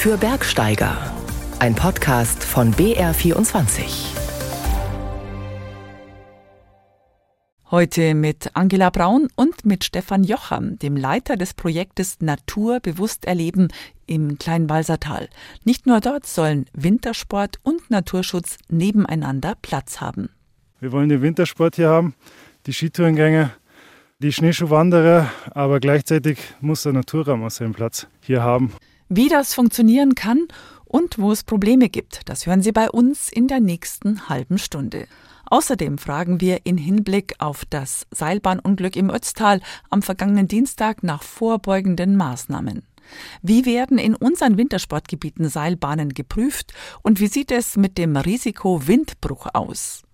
für Bergsteiger. Ein Podcast von BR24. Heute mit Angela Braun und mit Stefan Jocham, dem Leiter des Projektes Natur bewusst erleben im Kleinwalsertal. Nicht nur dort sollen Wintersport und Naturschutz nebeneinander Platz haben. Wir wollen den Wintersport hier haben, die Skitourengänge, die Schneeschuhwanderer, aber gleichzeitig muss der Naturraum auch seinen Platz hier haben. Wie das funktionieren kann und wo es Probleme gibt, das hören Sie bei uns in der nächsten halben Stunde. Außerdem fragen wir in Hinblick auf das Seilbahnunglück im Ötztal am vergangenen Dienstag nach vorbeugenden Maßnahmen. Wie werden in unseren Wintersportgebieten Seilbahnen geprüft und wie sieht es mit dem Risiko Windbruch aus?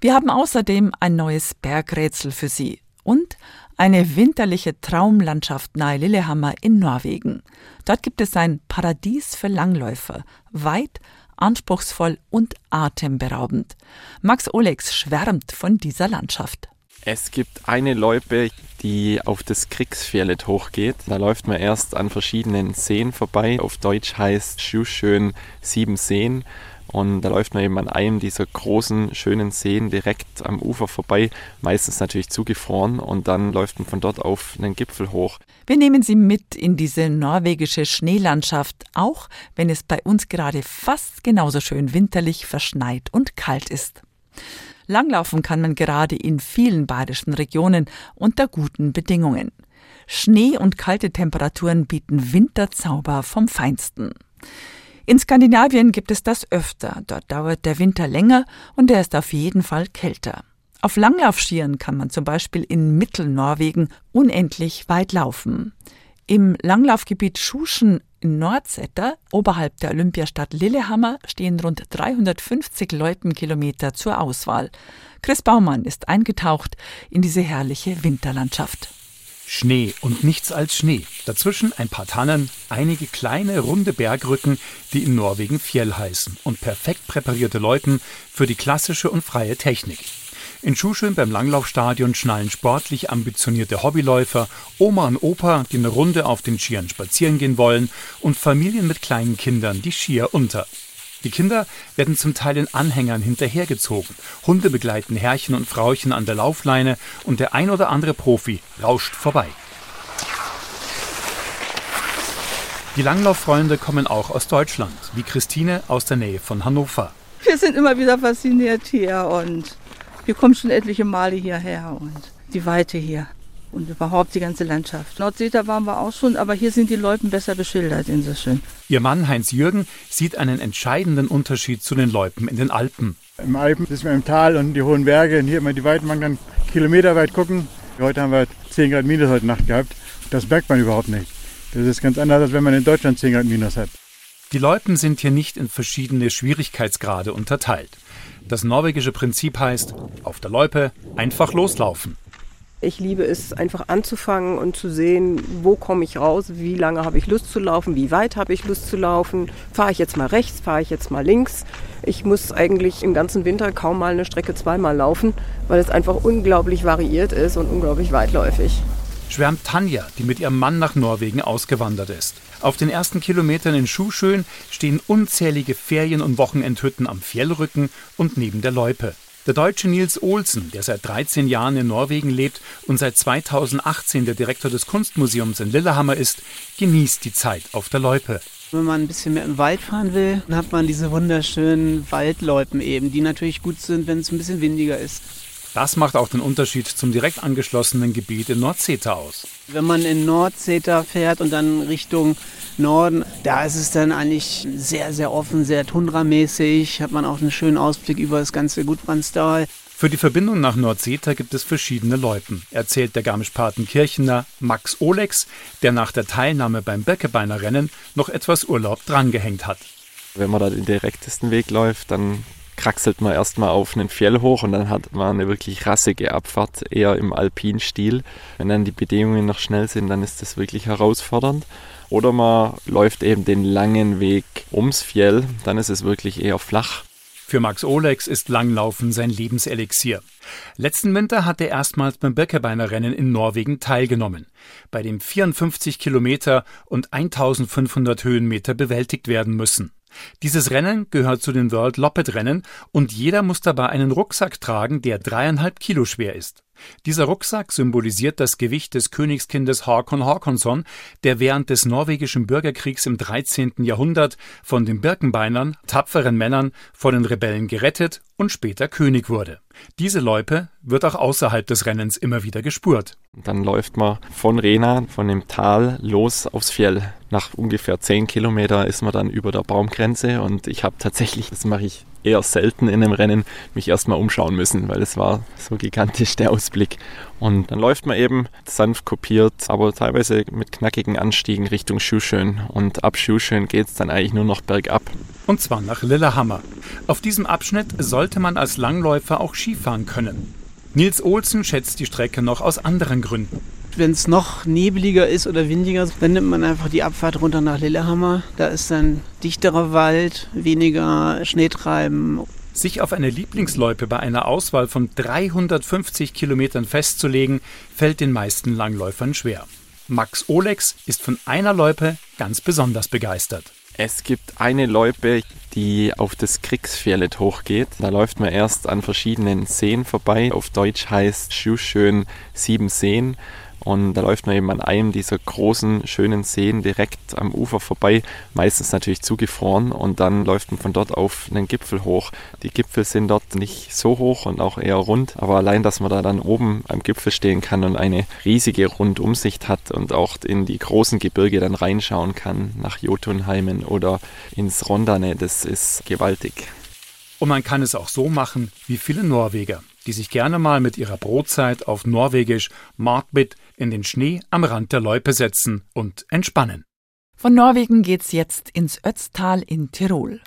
Wir haben außerdem ein neues Bergrätsel für Sie und eine winterliche Traumlandschaft nahe Lillehammer in Norwegen. Dort gibt es ein Paradies für Langläufer, weit, anspruchsvoll und atemberaubend. Max Olex schwärmt von dieser Landschaft. Es gibt eine Loipe, die auf das Kriegsfjellet hochgeht. Da läuft man erst an verschiedenen Seen vorbei. Auf Deutsch heißt schön Sieben Seen. Und da läuft man eben an einem dieser großen, schönen Seen direkt am Ufer vorbei, meistens natürlich zugefroren, und dann läuft man von dort auf einen Gipfel hoch. Wir nehmen Sie mit in diese norwegische Schneelandschaft, auch wenn es bei uns gerade fast genauso schön winterlich, verschneit und kalt ist. Langlaufen kann man gerade in vielen bayerischen Regionen unter guten Bedingungen. Schnee und kalte Temperaturen bieten Winterzauber vom Feinsten. In Skandinavien gibt es das öfter. Dort dauert der Winter länger und er ist auf jeden Fall kälter. Auf Langlaufskiern kann man zum Beispiel in Mittelnorwegen unendlich weit laufen. Im Langlaufgebiet Schuschen in Nordsetter, oberhalb der Olympiastadt Lillehammer, stehen rund 350 Loipenkilometer zur Auswahl. Chris Baumann ist eingetaucht in diese herrliche Winterlandschaft. Schnee und nichts als Schnee. Dazwischen ein paar Tannen, einige kleine, runde Bergrücken, die in Norwegen Fjell heißen und perfekt präparierte Leuten für die klassische und freie Technik. In Schuscheln beim Langlaufstadion schnallen sportlich ambitionierte Hobbyläufer, Oma und Opa, die eine Runde auf den Skiern spazieren gehen wollen, und Familien mit kleinen Kindern die Skier unter. Die Kinder werden zum Teil in Anhängern hinterhergezogen. Hunde begleiten Herrchen und Frauchen an der Laufleine und der ein oder andere Profi rauscht vorbei. Die Langlauffreunde kommen auch aus Deutschland, wie Christine aus der Nähe von Hannover. Wir sind immer wieder fasziniert hier und wir kommen schon etliche Male hierher und die Weite hier und überhaupt die ganze Landschaft. Nordseeta waren wir auch schon, aber hier sind die Loipen besser beschildert, inzwischen. Ihr Mann Heinz Jürgen sieht einen entscheidenden Unterschied zu den Loipen in den Alpen. Im Alpen ist man im Tal und die hohen Berge und hier immer die Weiten, man kann kilometerweit gucken. Heute haben wir 10 Grad Minus heute Nacht gehabt. Das merkt man überhaupt nicht. Das ist ganz anders, als wenn man in Deutschland 10 Grad Minus hat. Die Loipen sind hier nicht in verschiedene Schwierigkeitsgrade unterteilt. Das norwegische Prinzip heißt, auf der Loipe einfach loslaufen. Ich liebe es, einfach anzufangen und zu sehen, wo komme ich raus, wie lange habe ich Lust zu laufen, wie weit habe ich Lust zu laufen, fahre ich jetzt mal rechts, fahre ich jetzt mal links. Ich muss eigentlich im ganzen Winter kaum mal eine Strecke zweimal laufen, weil es einfach unglaublich variiert ist und unglaublich weitläufig. Schwärmt Tanja, die mit ihrem Mann nach Norwegen ausgewandert ist. Auf den ersten Kilometern in Schuschön stehen unzählige Ferien- und Wochenendhütten am Fjellrücken und neben der Loipe. Der Deutsche Nils Olsen, der seit 13 Jahren in Norwegen lebt und seit 2018 der Direktor des Kunstmuseums in Lillehammer ist, genießt die Zeit auf der Loipe. Wenn man ein bisschen mehr im Wald fahren will, dann hat man diese wunderschönen Waldloipen eben, die natürlich gut sind, wenn es ein bisschen windiger ist. Das macht auch den Unterschied zum direkt angeschlossenen Gebiet in Nordseeta aus. Wenn man in Nordseeta fährt und dann Richtung Norden, da ist es dann eigentlich sehr, sehr offen, sehr tundramäßig, hat man auch einen schönen Ausblick über das ganze Gudbrandsdal. Für die Verbindung nach Nordseeta gibt es verschiedene Loipen, erzählt der Garmisch-Partenkirchener Max Olex, der nach der Teilnahme beim Birkebeiner Rennen noch etwas Urlaub drangehängt hat. Wenn man da den direktesten Weg läuft, dann kraxelt man erstmal auf einen Fjell hoch und dann hat man eine wirklich rassige Abfahrt, eher im Alpinstil. Wenn dann die Bedingungen noch schnell sind, dann ist das wirklich herausfordernd. Oder man läuft eben den langen Weg ums Fjell, dann ist es wirklich eher flach. Für Max Olex ist Langlaufen sein Lebenselixier. Letzten Winter hat er erstmals beim Birkebeinerrennen in Norwegen teilgenommen, bei dem 54 Kilometer und 1500 Höhenmeter bewältigt werden müssen. Dieses Rennen gehört zu den World Loppet Rennen und jeder muss dabei einen Rucksack tragen, der dreieinhalb Kilo schwer ist. Dieser Rucksack symbolisiert das Gewicht des Königskindes Håkon Håkonsson, der während des norwegischen Bürgerkriegs im 13. Jahrhundert von den Birkenbeinern, tapferen Männern, vor den Rebellen gerettet und später König wurde. Diese Loipe wird auch außerhalb des Rennens immer wieder gespurt. Dann läuft man von Rena, von dem Tal los aufs Fjell. Nach ungefähr 10 Kilometer ist man dann über der Baumgrenze und ich habe tatsächlich, das mache ich eher selten in einem Rennen, mich erstmal umschauen müssen, weil es war so gigantisch der Ausblick. Und dann läuft man eben sanft kopiert, aber teilweise mit knackigen Anstiegen Richtung Schuschön. Und ab Schuschön geht es dann eigentlich nur noch bergab. Und zwar nach Lillehammer. Auf diesem Abschnitt sollte man als Langläufer auch Skifahren können. Nils Olsen schätzt die Strecke noch aus anderen Gründen. Wenn es noch nebeliger ist oder windiger, dann nimmt man einfach die Abfahrt runter nach Lillehammer. Da ist dann dichterer Wald, weniger Schneetreiben. Sich auf eine Lieblingsloipe bei einer Auswahl von 350 Kilometern festzulegen, fällt den meisten Langläufern schwer. Max Olex ist von einer Loipe ganz besonders begeistert. Es gibt eine Loipe, die auf das Kriegsfjellet hochgeht. Da läuft man erst an verschiedenen Seen vorbei. Auf Deutsch heißt Schuschön sieben Seen. Und da läuft man eben an einem dieser großen, schönen Seen direkt am Ufer vorbei, meistens natürlich zugefroren. Und dann läuft man von dort auf einen Gipfel hoch. Die Gipfel sind dort nicht so hoch und auch eher rund, aber allein, dass man da dann oben am Gipfel stehen kann und eine riesige Rundumsicht hat und auch in die großen Gebirge dann reinschauen kann, nach Jotunheimen oder ins Rondane, das ist gewaltig. Und man kann es auch so machen wie viele Norweger, die sich gerne mal mit ihrer Brotzeit auf Norwegisch Markbit in den Schnee am Rand der Loipe setzen und entspannen. Von Norwegen geht's jetzt ins Ötztal in Tirol.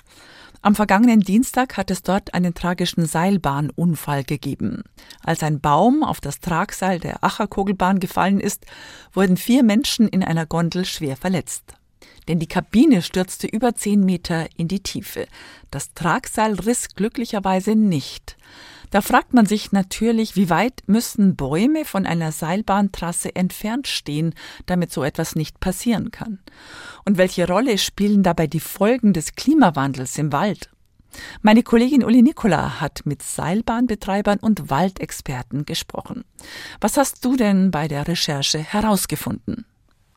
Am vergangenen Dienstag hat es dort einen tragischen Seilbahnunfall gegeben. Als ein Baum auf das Tragseil der Acherkogelbahn gefallen ist, wurden vier Menschen in einer Gondel schwer verletzt. Denn die Kabine stürzte über zehn Meter in die Tiefe. Das Tragseil riss glücklicherweise nicht. Da fragt man sich natürlich, wie weit müssen Bäume von einer Seilbahntrasse entfernt stehen, damit so etwas nicht passieren kann? Und welche Rolle spielen dabei die Folgen des Klimawandels im Wald? Meine Kollegin Uli Nicola hat mit Seilbahnbetreibern und Waldexperten gesprochen. Was hast du denn bei der Recherche herausgefunden?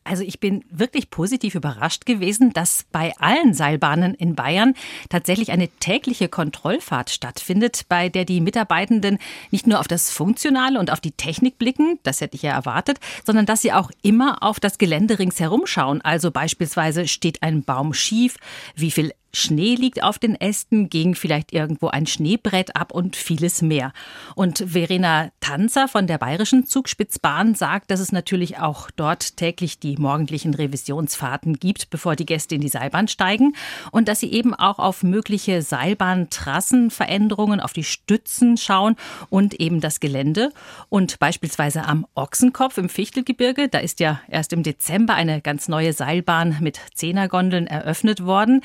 Also ich bin wirklich positiv überrascht gewesen, dass bei allen Seilbahnen in Bayern tatsächlich eine tägliche Kontrollfahrt stattfindet, bei der die Mitarbeitenden nicht nur auf das Funktionale und auf die Technik blicken, das hätte ich ja erwartet, sondern dass sie auch immer auf das Gelände ringsherum schauen. Also beispielsweise steht ein Baum schief, wie viel Schnee liegt auf den Ästen, ging vielleicht irgendwo ein Schneebrett ab und vieles mehr. Und Verena Tanzer von der Bayerischen Zugspitzbahn sagt, dass es natürlich auch dort täglich die morgendlichen Revisionsfahrten gibt, bevor die Gäste in die Seilbahn steigen und dass sie eben auch auf mögliche Seilbahntrassenveränderungen, auf die Stützen schauen und eben das Gelände. Und beispielsweise am Ochsenkopf im Fichtelgebirge, da ist ja erst im Dezember eine ganz neue Seilbahn mit Zehnergondeln eröffnet worden.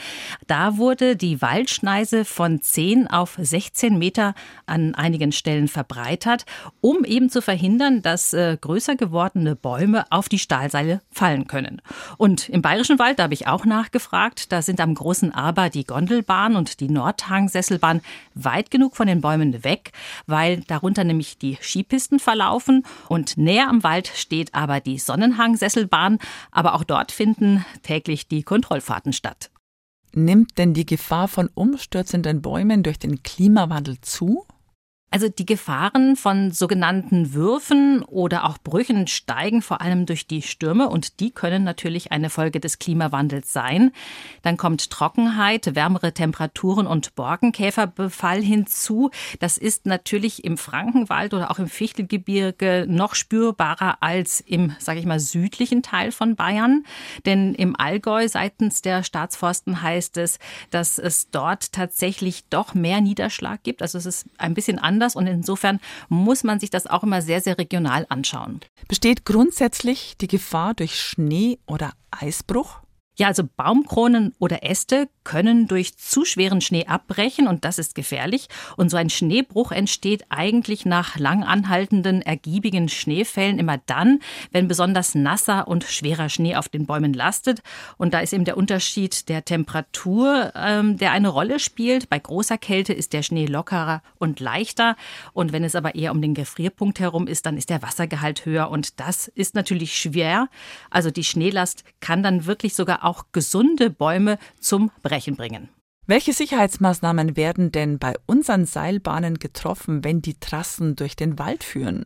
Da da wurde die Waldschneise von 10 auf 16 Meter an einigen Stellen verbreitert, um eben zu verhindern, dass äh, größer gewordene Bäume auf die Stahlseile fallen können. Und im Bayerischen Wald, da habe ich auch nachgefragt, da sind am großen Aber die Gondelbahn und die Nordhangsesselbahn weit genug von den Bäumen weg, weil darunter nämlich die Skipisten verlaufen und näher am Wald steht aber die Sonnenhangsesselbahn, aber auch dort finden täglich die Kontrollfahrten statt. Nimmt denn die Gefahr von umstürzenden Bäumen durch den Klimawandel zu? Also die Gefahren von sogenannten Würfen oder auch Brüchen steigen vor allem durch die Stürme und die können natürlich eine Folge des Klimawandels sein. Dann kommt Trockenheit, wärmere Temperaturen und Borkenkäferbefall hinzu. Das ist natürlich im Frankenwald oder auch im Fichtelgebirge noch spürbarer als im, sage ich mal, südlichen Teil von Bayern. Denn im Allgäu seitens der Staatsforsten heißt es, dass es dort tatsächlich doch mehr Niederschlag gibt. Also es ist ein bisschen anders anders und insofern muss man sich das auch immer sehr, sehr regional anschauen. Besteht grundsätzlich die Gefahr durch Schnee oder Eisbruch? Ja, also Baumkronen oder Äste können durch zu schweren Schnee abbrechen und das ist gefährlich. Und so ein Schneebruch entsteht eigentlich nach lang anhaltenden, ergiebigen Schneefällen immer dann, wenn besonders nasser und schwerer Schnee auf den Bäumen lastet. Und da ist eben der Unterschied der Temperatur, ähm, der eine Rolle spielt. Bei großer Kälte ist der Schnee lockerer und leichter. Und wenn es aber eher um den Gefrierpunkt herum ist, dann ist der Wassergehalt höher. Und das ist natürlich schwer. Also die Schneelast kann dann wirklich sogar auch gesunde Bäume zum Brechen bringen. Welche Sicherheitsmaßnahmen werden denn bei unseren Seilbahnen getroffen, wenn die Trassen durch den Wald führen?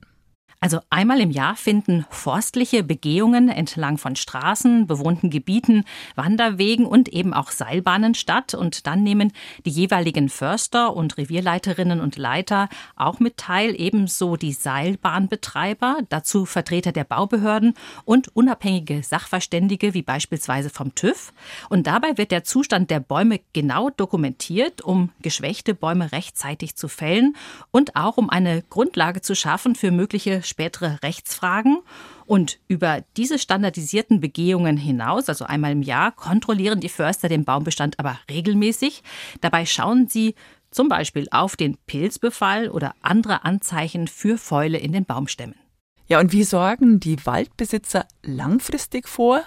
Also einmal im Jahr finden forstliche Begehungen entlang von Straßen, bewohnten Gebieten, Wanderwegen und eben auch Seilbahnen statt. Und dann nehmen die jeweiligen Förster und Revierleiterinnen und Leiter auch mit teil, ebenso die Seilbahnbetreiber, dazu Vertreter der Baubehörden und unabhängige Sachverständige wie beispielsweise vom TÜV. Und dabei wird der Zustand der Bäume genau dokumentiert, um geschwächte Bäume rechtzeitig zu fällen und auch um eine Grundlage zu schaffen für mögliche spätere Rechtsfragen. Und über diese standardisierten Begehungen hinaus, also einmal im Jahr, kontrollieren die Förster den Baumbestand aber regelmäßig. Dabei schauen sie zum Beispiel auf den Pilzbefall oder andere Anzeichen für Fäule in den Baumstämmen. Ja, und wie sorgen die Waldbesitzer langfristig vor,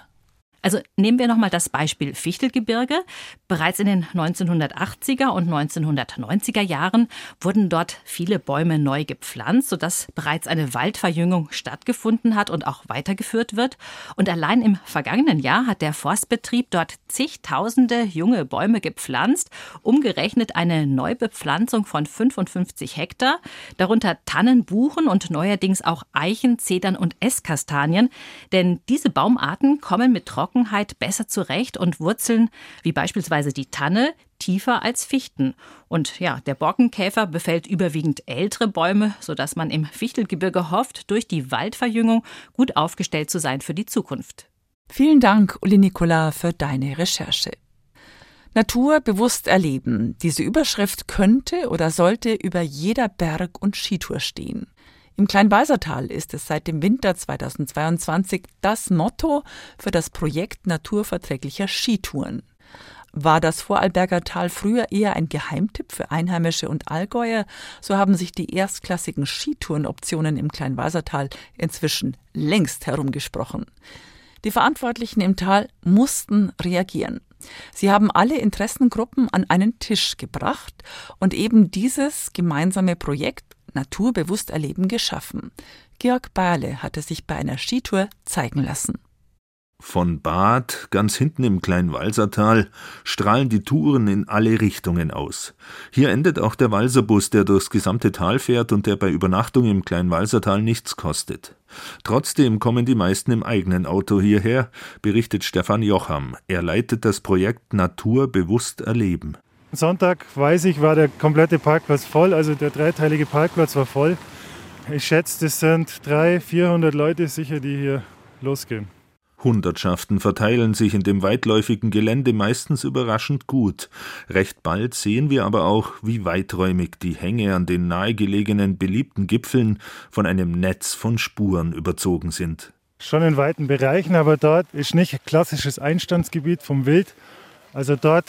also nehmen wir nochmal das Beispiel Fichtelgebirge. Bereits in den 1980er und 1990er Jahren wurden dort viele Bäume neu gepflanzt, sodass bereits eine Waldverjüngung stattgefunden hat und auch weitergeführt wird. Und allein im vergangenen Jahr hat der Forstbetrieb dort zigtausende junge Bäume gepflanzt, umgerechnet eine Neubepflanzung von 55 Hektar, darunter Tannen, Buchen und neuerdings auch Eichen, Zedern und Esskastanien. Denn diese Baumarten kommen mit Trocken Trockenheit besser zurecht und wurzeln, wie beispielsweise die Tanne, tiefer als Fichten. Und ja, der Borkenkäfer befällt überwiegend ältere Bäume, sodass man im Fichtelgebirge hofft, durch die Waldverjüngung gut aufgestellt zu sein für die Zukunft. Vielen Dank, Uli Nicola, für deine Recherche. Natur bewusst erleben. Diese Überschrift könnte oder sollte über jeder Berg- und Skitour stehen. Im Kleinwalsertal ist es seit dem Winter 2022 das Motto für das Projekt naturverträglicher Skitouren. War das Vorarlberger Tal früher eher ein Geheimtipp für Einheimische und Allgäuer, so haben sich die erstklassigen Skitourenoptionen im Kleinwalsertal inzwischen längst herumgesprochen. Die Verantwortlichen im Tal mussten reagieren. Sie haben alle Interessengruppen an einen Tisch gebracht und eben dieses gemeinsame Projekt naturbewusst erleben geschaffen. Georg Barle hatte sich bei einer Skitour zeigen lassen. Von Bad, ganz hinten im kleinen Walsertal, strahlen die Touren in alle Richtungen aus. Hier endet auch der Walserbus, der durchs gesamte Tal fährt und der bei Übernachtung im kleinen Walsertal nichts kostet. Trotzdem kommen die meisten im eigenen Auto hierher, berichtet Stefan Jocham. Er leitet das Projekt Natur bewusst erleben. Sonntag, weiß ich, war der komplette Parkplatz voll, also der dreiteilige Parkplatz war voll. Ich schätze, das sind 300, 400 Leute sicher, die hier losgehen. Hundertschaften verteilen sich in dem weitläufigen Gelände meistens überraschend gut. Recht bald sehen wir aber auch, wie weiträumig die Hänge an den nahegelegenen beliebten Gipfeln von einem Netz von Spuren überzogen sind. Schon in weiten Bereichen, aber dort ist nicht klassisches Einstandsgebiet vom Wild. Also dort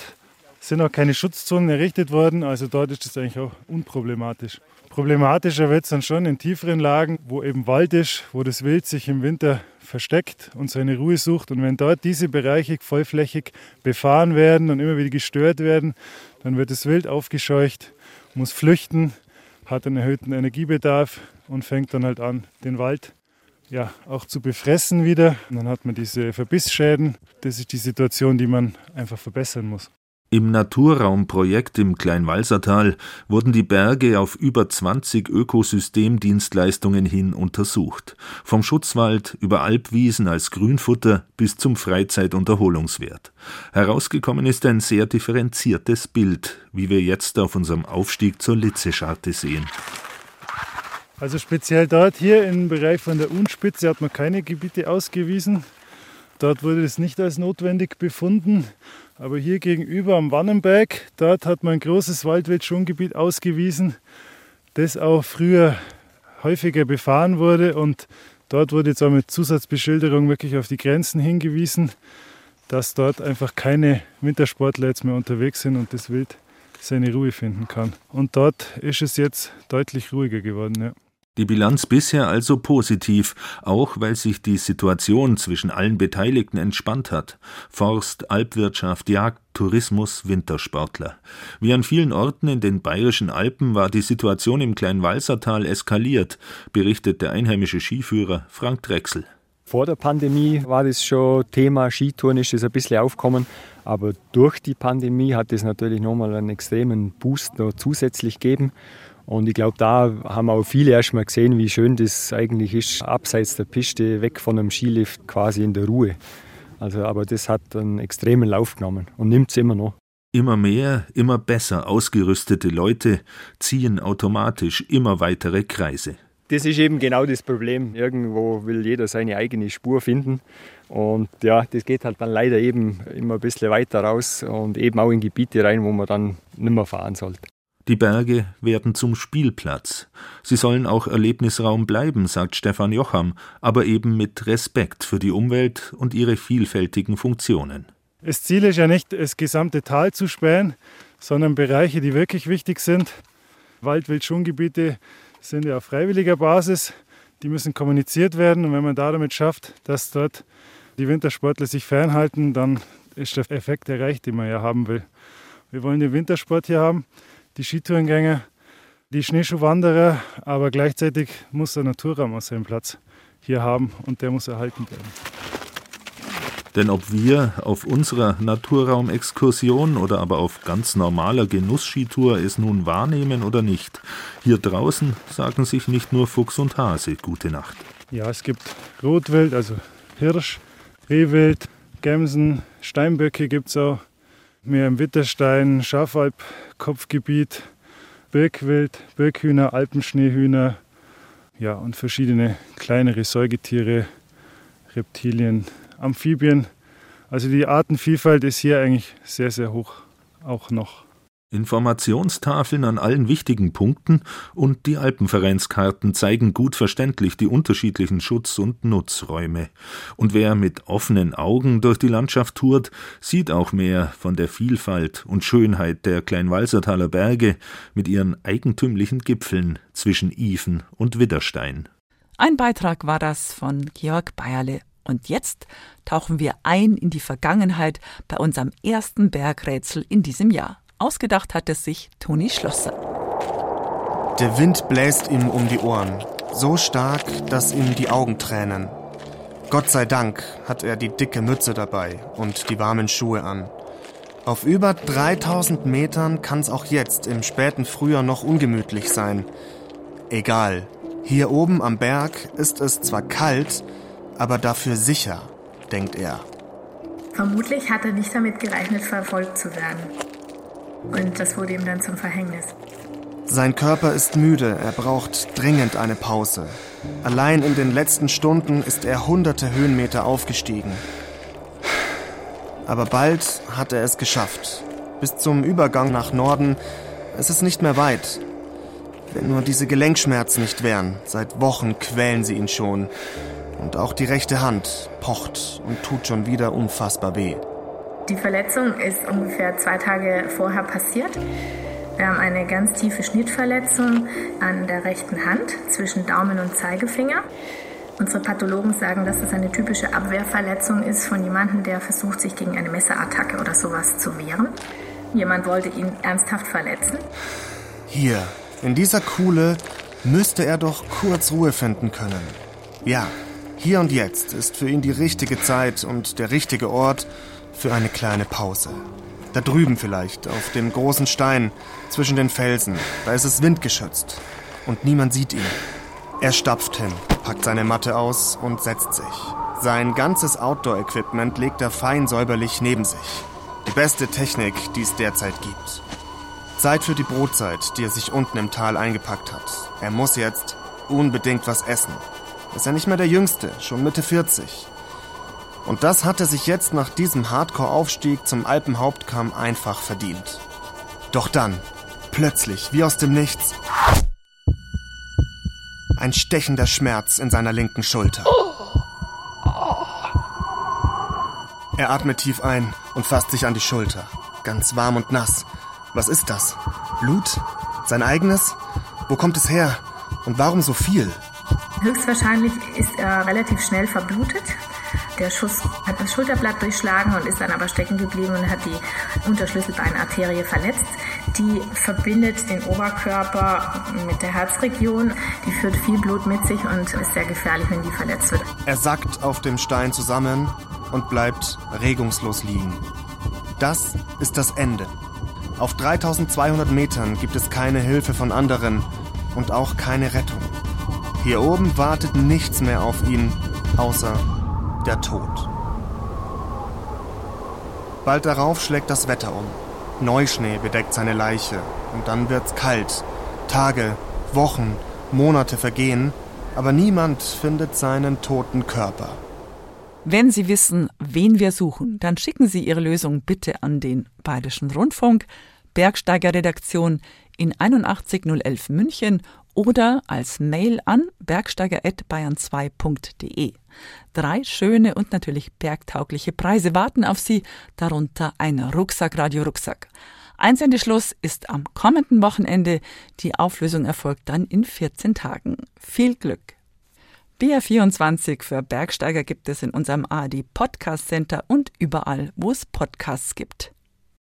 sind auch keine Schutzzonen errichtet worden, also dort ist das eigentlich auch unproblematisch. Problematischer wird es dann schon in tieferen Lagen, wo eben Wald ist, wo das Wild sich im Winter versteckt und seine Ruhe sucht. Und wenn dort diese Bereiche vollflächig befahren werden und immer wieder gestört werden, dann wird das Wild aufgescheucht, muss flüchten, hat einen erhöhten Energiebedarf und fängt dann halt an, den Wald ja, auch zu befressen wieder. Und dann hat man diese Verbissschäden. Das ist die Situation, die man einfach verbessern muss. Im Naturraumprojekt im Kleinwalsertal wurden die Berge auf über 20 Ökosystemdienstleistungen hin untersucht. Vom Schutzwald über Alpwiesen als Grünfutter bis zum Freizeitunterholungswert. Herausgekommen ist ein sehr differenziertes Bild, wie wir jetzt auf unserem Aufstieg zur Litzescharte sehen. Also speziell dort hier im Bereich von der Unspitze hat man keine Gebiete ausgewiesen. Dort wurde es nicht als notwendig befunden. Aber hier gegenüber am Wannenberg, dort hat man ein großes Waldwildschongebiet ausgewiesen, das auch früher häufiger befahren wurde und dort wurde jetzt auch mit Zusatzbeschilderung wirklich auf die Grenzen hingewiesen. dass dort einfach keine Wintersportler jetzt mehr unterwegs sind und das Wild seine Ruhe finden kann. Und dort ist es jetzt deutlich ruhiger geworden. Ja. Die Bilanz bisher also positiv, auch weil sich die Situation zwischen allen Beteiligten entspannt hat. Forst, Alpwirtschaft, Jagd, Tourismus, Wintersportler. Wie an vielen Orten in den bayerischen Alpen war die Situation im Kleinwalsertal eskaliert, berichtet der einheimische Skiführer Frank Drechsel. Vor der Pandemie war das schon Thema Skitouren, ist das ein bisschen aufgekommen. Aber durch die Pandemie hat es natürlich nochmal einen extremen Boost noch zusätzlich gegeben. Und ich glaube, da haben auch viele erst mal gesehen, wie schön das eigentlich ist, abseits der Piste, weg von einem Skilift, quasi in der Ruhe. Also, aber das hat einen extremen Lauf genommen und nimmt es immer noch. Immer mehr, immer besser ausgerüstete Leute ziehen automatisch immer weitere Kreise. Das ist eben genau das Problem. Irgendwo will jeder seine eigene Spur finden. Und ja, das geht halt dann leider eben immer ein bisschen weiter raus und eben auch in Gebiete rein, wo man dann nicht mehr fahren sollte. Die Berge werden zum Spielplatz. Sie sollen auch Erlebnisraum bleiben, sagt Stefan Jocham, aber eben mit Respekt für die Umwelt und ihre vielfältigen Funktionen. Das Ziel ist ja nicht, das gesamte Tal zu spähen, sondern Bereiche, die wirklich wichtig sind. Wald-Wild-Schongebiete sind ja auf freiwilliger Basis. Die müssen kommuniziert werden. Und wenn man da damit schafft, dass dort die Wintersportler sich fernhalten, dann ist der Effekt erreicht, den man ja haben will. Wir wollen den Wintersport hier haben die Skitourengänger, die Schneeschuhwanderer, aber gleichzeitig muss der Naturraum aus seinem Platz hier haben und der muss erhalten werden. Denn ob wir auf unserer Naturraumexkursion oder aber auf ganz normaler Genussskitour es nun wahrnehmen oder nicht, hier draußen sagen sich nicht nur Fuchs und Hase gute Nacht. Ja, es gibt Rotwild, also Hirsch, Rehwild, Gämsen, Steinböcke gibt es auch mehr im Witterstein, Schafalb-Kopfgebiet, Birkwild, Birkhühner, Alpenschneehühner ja, und verschiedene kleinere Säugetiere, Reptilien, Amphibien. Also die Artenvielfalt ist hier eigentlich sehr, sehr hoch, auch noch. Informationstafeln an allen wichtigen Punkten und die Alpenvereinskarten zeigen gut verständlich die unterschiedlichen Schutz- und Nutzräume. Und wer mit offenen Augen durch die Landschaft tourt, sieht auch mehr von der Vielfalt und Schönheit der Kleinwalsertaler Berge mit ihren eigentümlichen Gipfeln zwischen Ifen und Widderstein. Ein Beitrag war das von Georg Bayerle. Und jetzt tauchen wir ein in die Vergangenheit bei unserem ersten Bergrätsel in diesem Jahr. Ausgedacht hat es sich Toni Schlosser. Der Wind bläst ihm um die Ohren, so stark, dass ihm die Augen tränen. Gott sei Dank hat er die dicke Mütze dabei und die warmen Schuhe an. Auf über 3000 Metern kann es auch jetzt im späten Frühjahr noch ungemütlich sein. Egal, hier oben am Berg ist es zwar kalt, aber dafür sicher, denkt er. Vermutlich hat er nicht damit gerechnet, verfolgt zu werden. Und das wurde ihm dann zum Verhängnis. Sein Körper ist müde, er braucht dringend eine Pause. Allein in den letzten Stunden ist er hunderte Höhenmeter aufgestiegen. Aber bald hat er es geschafft. Bis zum Übergang nach Norden ist es nicht mehr weit. Wenn nur diese Gelenkschmerzen nicht wären, seit Wochen quälen sie ihn schon. Und auch die rechte Hand pocht und tut schon wieder unfassbar weh. Die Verletzung ist ungefähr zwei Tage vorher passiert. Wir haben eine ganz tiefe Schnittverletzung an der rechten Hand zwischen Daumen und Zeigefinger. Unsere Pathologen sagen, dass das eine typische Abwehrverletzung ist von jemandem, der versucht, sich gegen eine Messerattacke oder sowas zu wehren. Jemand wollte ihn ernsthaft verletzen. Hier, in dieser Kuhle, müsste er doch kurz Ruhe finden können. Ja, hier und jetzt ist für ihn die richtige Zeit und der richtige Ort, für eine kleine Pause. Da drüben vielleicht, auf dem großen Stein zwischen den Felsen. Da ist es windgeschützt. Und niemand sieht ihn. Er stapft hin, packt seine Matte aus und setzt sich. Sein ganzes Outdoor-Equipment legt er fein säuberlich neben sich. Die beste Technik, die es derzeit gibt. Zeit für die Brotzeit, die er sich unten im Tal eingepackt hat. Er muss jetzt unbedingt was essen. Ist er nicht mehr der Jüngste, schon Mitte 40. Und das hat er sich jetzt nach diesem Hardcore-Aufstieg zum Alpenhauptkamm einfach verdient. Doch dann, plötzlich, wie aus dem Nichts, ein stechender Schmerz in seiner linken Schulter. Er atmet tief ein und fasst sich an die Schulter. Ganz warm und nass. Was ist das? Blut? Sein eigenes? Wo kommt es her? Und warum so viel? Höchstwahrscheinlich ist er relativ schnell verblutet. Der Schuss hat das Schulterblatt durchschlagen und ist dann aber stecken geblieben und hat die Unterschlüsselbeinarterie verletzt. Die verbindet den Oberkörper mit der Herzregion. Die führt viel Blut mit sich und ist sehr gefährlich, wenn die verletzt wird. Er sackt auf dem Stein zusammen und bleibt regungslos liegen. Das ist das Ende. Auf 3200 Metern gibt es keine Hilfe von anderen und auch keine Rettung. Hier oben wartet nichts mehr auf ihn, außer der Tod. Bald darauf schlägt das Wetter um. Neuschnee bedeckt seine Leiche und dann wird's kalt. Tage, Wochen, Monate vergehen, aber niemand findet seinen toten Körper. Wenn Sie wissen, wen wir suchen, dann schicken Sie Ihre Lösung bitte an den Bayerischen Rundfunk, Bergsteiger-Redaktion in 81011 München oder als Mail an bergsteiger.bayern2.de. Drei schöne und natürlich bergtaugliche Preise warten auf Sie, darunter ein Rucksack-Radio-Rucksack. Einsendeschluss ist am kommenden Wochenende. Die Auflösung erfolgt dann in 14 Tagen. Viel Glück! BR24 für Bergsteiger gibt es in unserem ARD Podcast Center und überall, wo es Podcasts gibt.